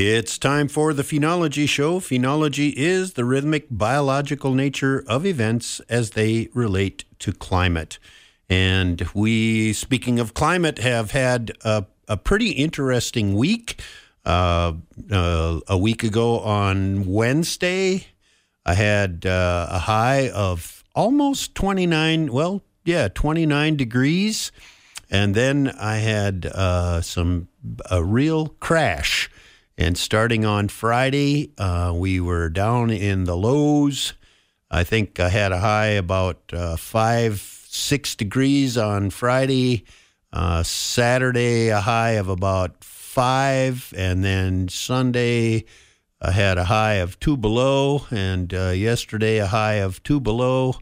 It's time for the Phenology Show. Phenology is the rhythmic biological nature of events as they relate to climate. And we, speaking of climate, have had a, a pretty interesting week. Uh, uh, a week ago on Wednesday, I had uh, a high of almost 29, well, yeah, 29 degrees. And then I had uh, some, a real crash and starting on Friday, uh, we were down in the lows. I think I had a high about uh, five, six degrees on Friday. Uh, Saturday, a high of about five. And then Sunday, I had a high of two below. And uh, yesterday, a high of two below.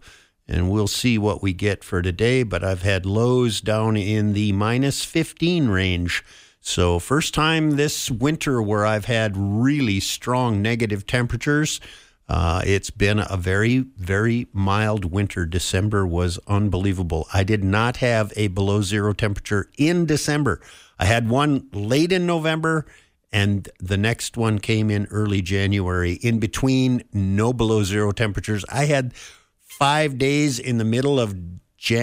And we'll see what we get for today. But I've had lows down in the minus 15 range. So, first time this winter where I've had really strong negative temperatures. Uh, it's been a very, very mild winter. December was unbelievable. I did not have a below zero temperature in December. I had one late in November, and the next one came in early January. In between, no below zero temperatures. I had five days in the middle of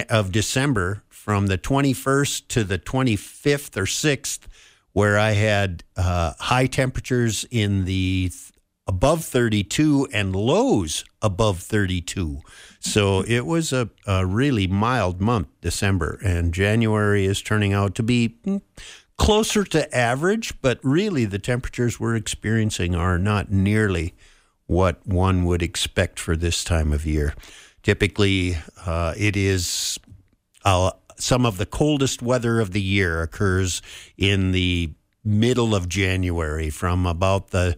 of December from the 21st to the 25th or 6th where I had uh, high temperatures in the th- above 32 and lows above 32. So it was a, a, really mild month, December, and January is turning out to be hmm, closer to average, but really the temperatures we're experiencing are not nearly what one would expect for this time of year. Typically, uh, it is uh, some of the coldest weather of the year occurs in the middle of January from about the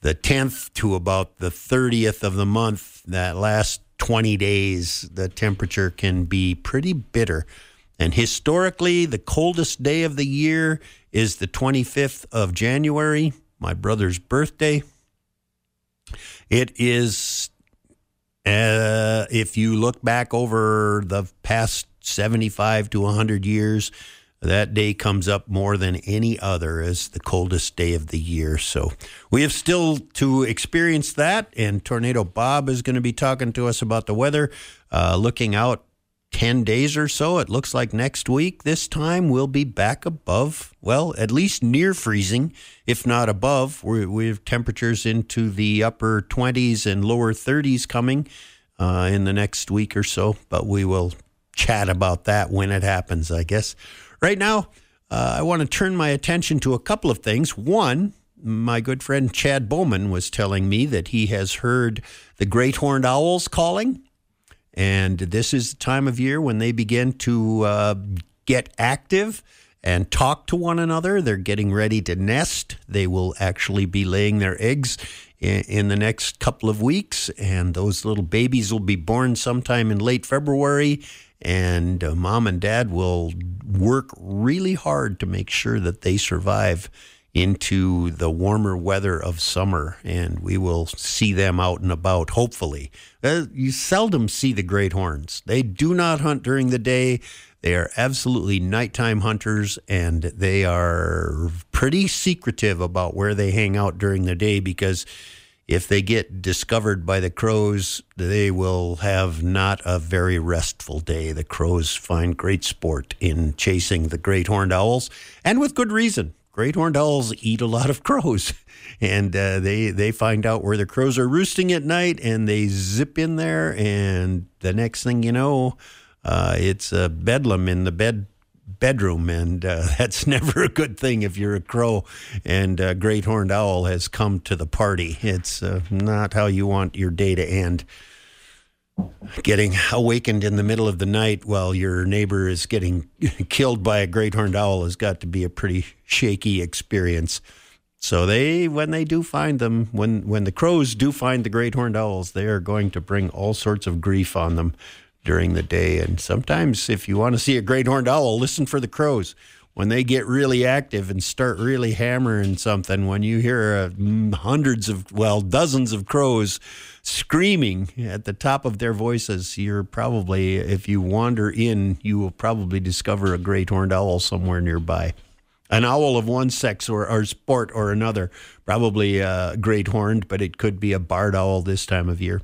the 10th to about the 30th of the month. That last 20 days the temperature can be pretty bitter. And historically the coldest day of the year is the 25th of January my brother's birthday. It is uh, if you look back over the past 75 to 100 years. That day comes up more than any other as the coldest day of the year. So we have still to experience that. And Tornado Bob is going to be talking to us about the weather, uh, looking out 10 days or so. It looks like next week, this time, we'll be back above, well, at least near freezing, if not above. we we have temperatures into the upper 20s and lower 30s coming uh, in the next week or so, but we will chat about that when it happens, I guess. Right now, uh, I want to turn my attention to a couple of things. One, my good friend Chad Bowman was telling me that he has heard the great horned owls calling. And this is the time of year when they begin to uh, get active and talk to one another. They're getting ready to nest. They will actually be laying their eggs in, in, the next couple of weeks, and those little babies will be born sometime in late February and uh, mom and dad will work really hard to make sure that they survive into the warmer weather of summer, and we will see them out and about, hopefully. Uh, you seldom see the great horns. They do not hunt during the day. They are absolutely nighttime hunters, and they are pretty secretive about where they hang out during the day because if they get discovered by the crows, they will have not a very restful day. The crows find great sport in chasing the great horned owls, and with good reason. Great horned owls eat a lot of crows, and uh, they they find out where the crows are roosting at night, and they zip in there, and the next thing you know, uh, it's a bedlam in the bed bedroom, and uh, that's never a good thing if you're a crow and a great horned owl has come to the party. It's uh, not how you want your day to end. Getting awakened in the middle of the night while your neighbor is getting killed by a great horned owl has got to be a pretty shaky experience. So they, when they do find them, when when the crows do find the great horned owls, they are going to bring all sorts of grief on them during the day. And sometimes, if you want to see a great horned owl, listen for the crows. When they get really active and start really hammering something, when you hear uh, hundreds of, well, dozens of crows screaming at the top of their voices, you're probably, if you wander in, you will probably discover a great horned owl somewhere nearby. an owl of one sex or, or sport or another. Probably uh, great horned, but it could be a barred owl this time of year.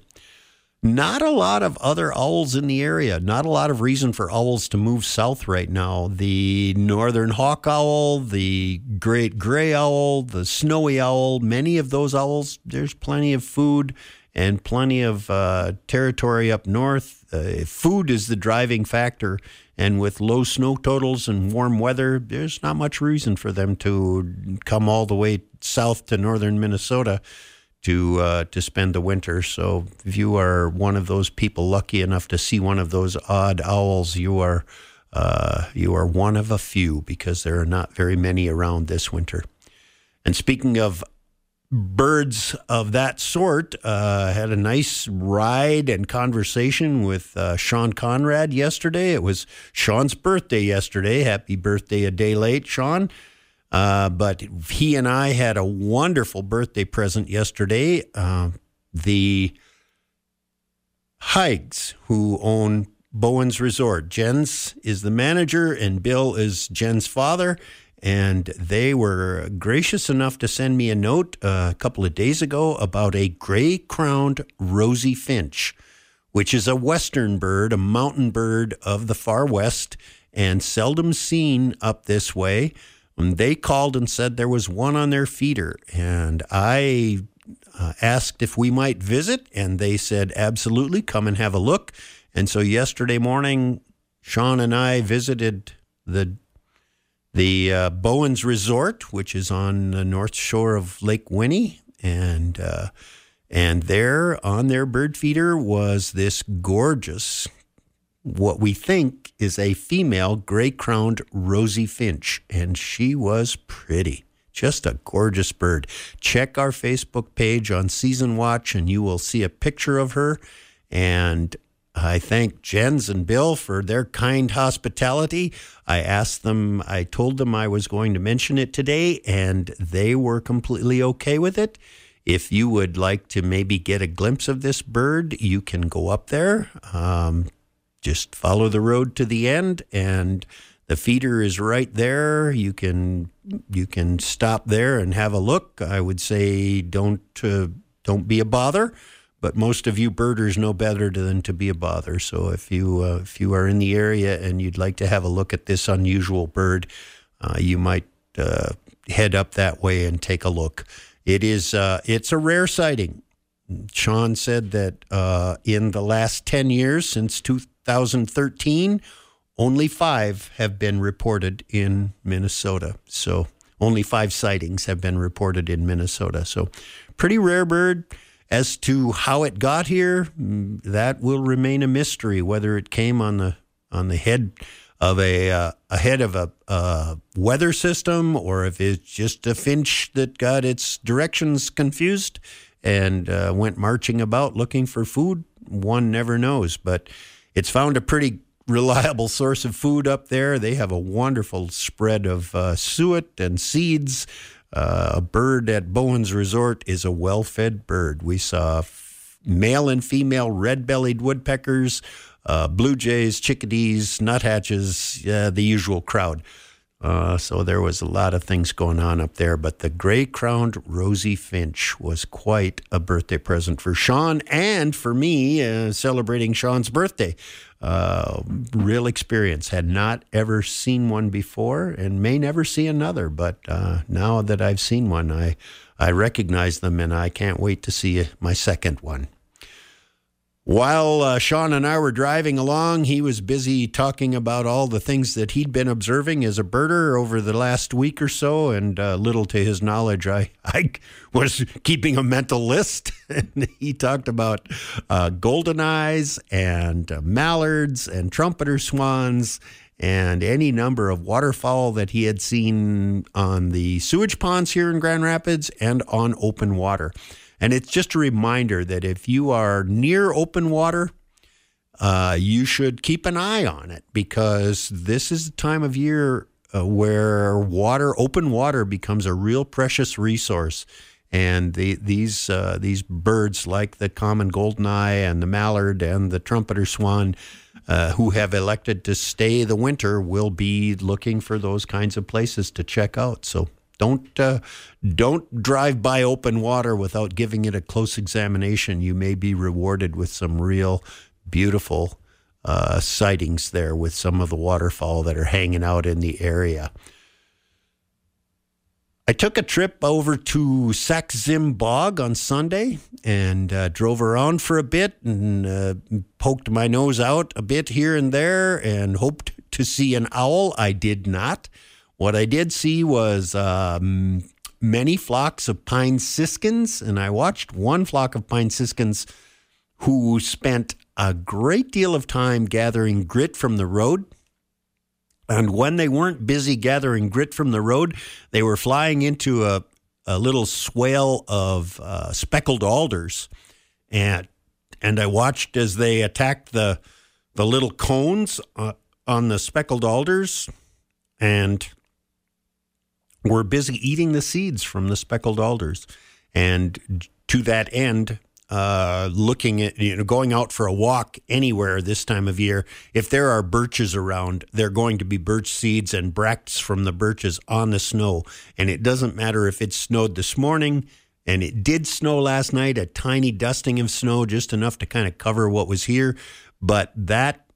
Not a lot of other owls in the area. Not a lot of reason for owls to move south right now. The northern hawk owl, the great gray owl, the snowy owl, many of those owls, there's plenty of food and plenty of uh, territory up north. Uh, food is the driving factor. And with low snow totals and warm weather, there's not much reason for them to come all the way south to northern Minnesota to uh, to spend the winter. So if you are one of those people lucky enough to see one of those odd owls, you are uh, you are one of a few because there are not very many around this winter. And speaking of birds of that sort, uh, had a nice ride and conversation with uh, Sean Conrad yesterday. It was Sean's birthday yesterday. Happy birthday a day late, Sean. Uh, but he and I had a wonderful birthday present yesterday. Uh, the Haigs, who own Bowen's Resort. Jen's is the manager, and Bill is Jen's father. And they were gracious enough to send me a note uh, a couple of days ago about a gray crowned rosy finch, which is a western bird, a mountain bird of the far west, and seldom seen up this way. And they called and said there was one on their feeder. And I uh, asked if we might visit, and they said, absolutely, come and have a look. And so yesterday morning, Sean and I visited the the uh, Bowens Resort, which is on the north shore of Lake Winnie, and uh, and there on their bird feeder was this gorgeous what we think is a female gray crowned rosy finch, and she was pretty. Just a gorgeous bird. Check our Facebook page on Season Watch, and you will see a picture of her. And I thank Jens and Bill for their kind hospitality. I asked them, I told them I was going to mention it today, and they were completely okay with it. If you would like to maybe get a glimpse of this bird, you can go up there. Um, just follow the road to the end and the feeder is right there. You can you can stop there and have a look. I would say don't uh, don't be a bother but most of you birders know better than to be a bother. So if you uh, if you are in the area and you'd like to have a look at this unusual bird uh, you might uh, head up that way and take a look. It is uh, it's a rare sighting. Sean said that uh, in the last 10 years since 2000 2013, only five have been reported in Minnesota. So only five sightings have been reported in Minnesota. So pretty rare bird. As to how it got here, that will remain a mystery. Whether it came on the on the head of a uh, ahead of a uh, weather system, or if it's just a finch that got its directions confused and uh, went marching about looking for food, one never knows. But it's found a pretty reliable source of food up there. They have a wonderful spread of uh, suet and seeds. Uh, a bird at Bowen's Resort is a well fed bird. We saw f- male and female red bellied woodpeckers, uh, blue jays, chickadees, nuthatches, the usual crowd. Uh, so there was a lot of things going on up there, but the gray crowned rosy finch was quite a birthday present for Sean and for me, uh, celebrating Sean's birthday. Uh, real experience. Had not ever seen one before and may never see another, but uh, now that I've seen one, I, I recognize them and I can't wait to see my second one. While uh, Sean and I were driving along, he was busy talking about all the things that he'd been observing as a birder over the last week or so. And uh, little to his knowledge, I, I was keeping a mental list. and he talked about uh, golden eyes and uh, mallards and trumpeter swans and any number of waterfowl that he had seen on the sewage ponds here in Grand Rapids and on open water. And it's just a reminder that if you are near open water, uh, you should keep an eye on it because this is the time of year uh, where water, open water, becomes a real precious resource. And the, these uh, these birds, like the common goldeneye and the mallard and the trumpeter swan, uh, who have elected to stay the winter will be looking for those kinds of places to check out. So don't uh, don't drive by open water without giving it a close examination. You may be rewarded with some real beautiful uh, sightings there with some of the waterfowl that are hanging out in the area. I took a trip over to Sax-Zim Bog on Sunday and uh, drove around for a bit and uh, poked my nose out a bit here and there and hoped to see an owl. I did not. What I did see was um, many flocks of pine siskins, and I watched one flock of pine siskins who spent a great deal of time gathering grit from the road and when they weren't busy gathering grit from the road, they were flying into a, a little swale of uh, speckled alders. And, and I watched as they attacked the, the little cones uh, on the speckled alders and were busy eating the seeds from the speckled alders. And to that end, uh, looking at you know going out for a walk anywhere this time of year, if there are birches around, there are going to be birch seeds and bracts from the birches on the snow. And it doesn't matter if it snowed this morning, and it did snow last night, a tiny dusting of snow, just enough to kind of cover what was here. But that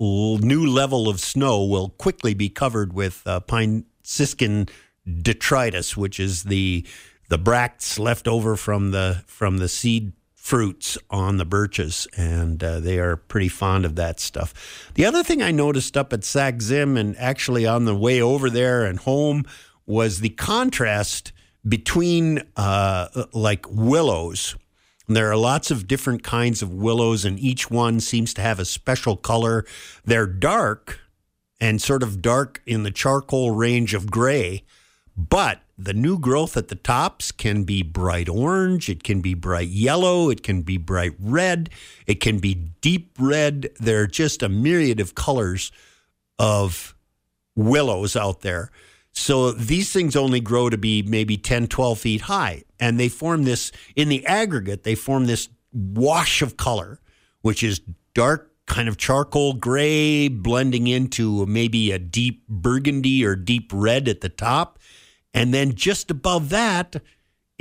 new level of snow will quickly be covered with uh, pine siskin detritus, which is the the bracts left over from the from the seed fruits on the birches, and uh, they are pretty fond of that stuff. The other thing I noticed up at Sax-Zim and actually on the way over there and home was the contrast between uh, like willows. There are lots of different kinds of willows, and each one seems to have a special color. They're dark and sort of dark in the charcoal range of gray, but the new growth at the tops can be bright orange, it can be bright yellow, it can be bright red, it can be deep red. There are just a myriad of colors of willows out there. So these things only grow to be maybe 10, 12 feet high. And they form this, in the aggregate, they form this wash of color, which is dark kind of charcoal gray blending into maybe a deep burgundy or deep red at the top. And then just above that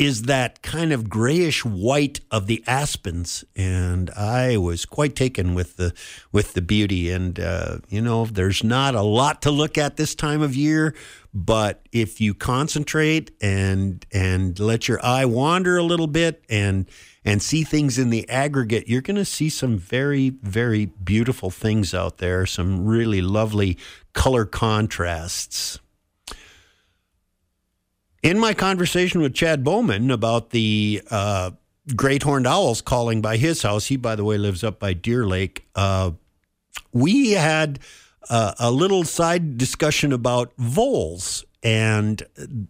is that kind of grayish white of the aspens, and I was quite taken with the with the beauty. And uh, you know, there's not a lot to look at this time of year, but if you concentrate and and let your eye wander a little bit and and see things in the aggregate, you're going to see some very very beautiful things out there. Some really lovely color contrasts. In my conversation with Chad Bowman about the uh, great horned owls calling by his house, he, by the way, lives up by Deer Lake, uh, we had uh, a little side discussion about voles and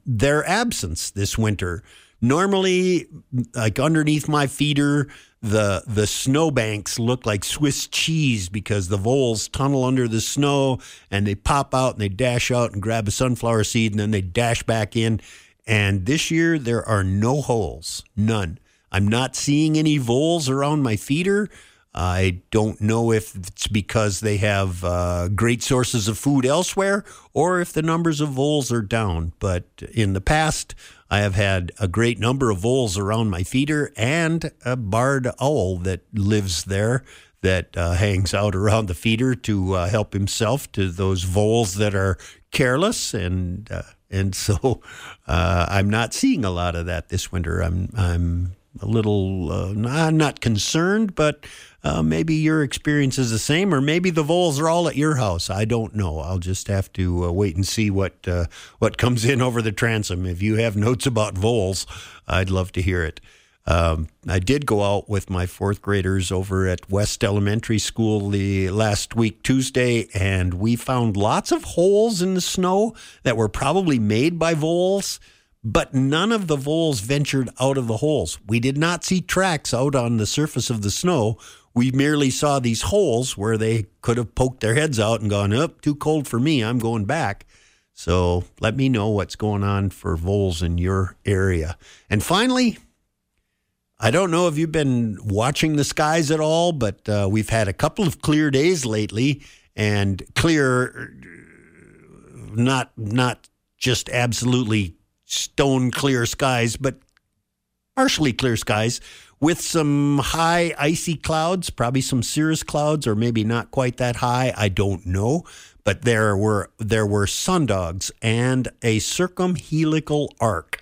their absence this winter. Normally, like underneath my feeder, the the snowbanks look like Swiss cheese because the voles tunnel under the snow and they pop out and they dash out and grab a sunflower seed and then they dash back in. And this year there are no holes, none. I'm not seeing any voles around my feeder. I don't know if it's because they have uh, great sources of food elsewhere or if the numbers of voles are down. But in the past, I have had a great number of voles around my feeder and a barred owl that lives there that uh, hangs out around the feeder to uh, help himself to those voles that are careless and uh, and so uh, I'm not seeing a lot of that this winter. I'm I'm a little uh, I'm not concerned, but uh, maybe your experience is the same, or maybe the voles are all at your house. I don't know. I'll just have to uh, wait and see what uh, what comes in over the transom. If you have notes about voles, I'd love to hear it. Um, I did go out with my fourth graders over at West Elementary School the last week Tuesday, and we found lots of holes in the snow that were probably made by voles but none of the voles ventured out of the holes. We did not see tracks out on the surface of the snow. We merely saw these holes where they could have poked their heads out and gone, up, oh, too cold for me, I'm going back. So let me know what's going on for voles in your area. And finally, I don't know if you've been watching the skies at all, but uh, we've had a couple of clear days lately, and clear, not not just absolutely stone clear skies, but partially clear skies with some high icy clouds, probably some cirrus clouds, or maybe not quite that high. I don't know but there were there were sundogs and a circumhelical arc.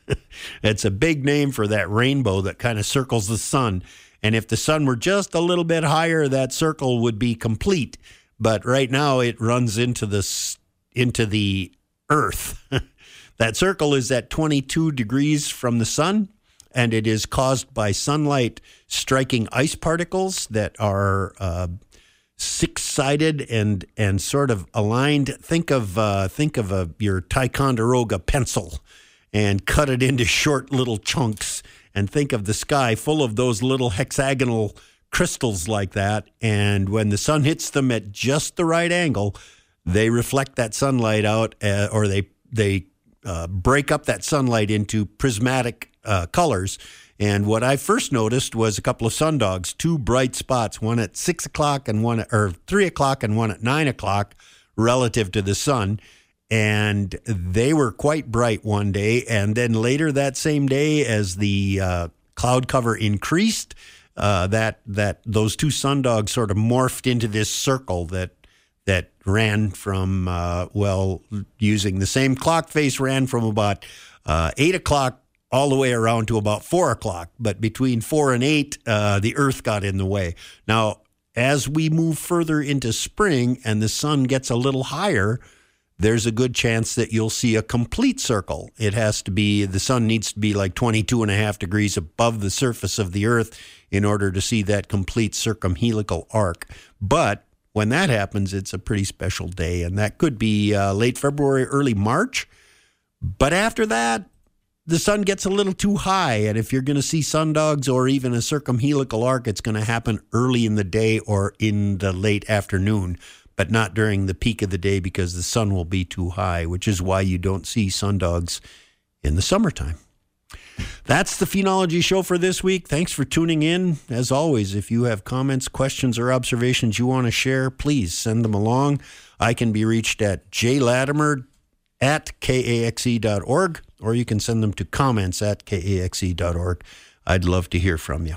it's a big name for that rainbow that kind of circles the sun. And if the sun were just a little bit higher, that circle would be complete. But right now, it runs into the into the Earth. that circle is at 22 degrees from the sun, and it is caused by sunlight striking ice particles that are uh, six sided and and sort of aligned. Think of uh, think of a, your Ticonderoga pencil and cut it into short little chunks. And think of the sky full of those little hexagonal crystals like that. And when the sun hits them at just the right angle, they reflect that sunlight out, uh, or they they uh, break up that sunlight into prismatic uh, colors and what I first noticed was a couple of sundogs, two bright spots, one at six o'clock and one at, or three o'clock and one at nine o'clock relative to the sun. And they were quite bright one day. And then later that same day, as the uh, cloud cover increased, uh, that that those two sundogs sort of morphed into this circle that that ran from uh, well, using the same clock face, ran from about uh, eight o'clock all the way around to about four o'clock. But between four and eight, uh, the earth got in the way. Now, as we move further into spring and the sun gets a little higher, there's a good chance that you'll see a complete circle. It has to be, the sun needs to be like 22 and a half degrees above the surface of the earth in order to see that complete circumhelical arc. But when that happens, it's a pretty special day, and that could be uh, late February, early March. But after that, the sun gets a little too high. And if you're going to see sundogs or even a circumhelical arc, it's going to happen early in the day or in the late afternoon, but not during the peak of the day because the sun will be too high, which is why you don't see sundogs in the summertime. That's the Phenology Show for this week. Thanks for tuning in. As always, if you have comments, questions, or observations you want to share, please send them along. I can be reached at jlatimer at kaxe.org, or you can send them to comments at kaxe.org. I'd love to hear from you.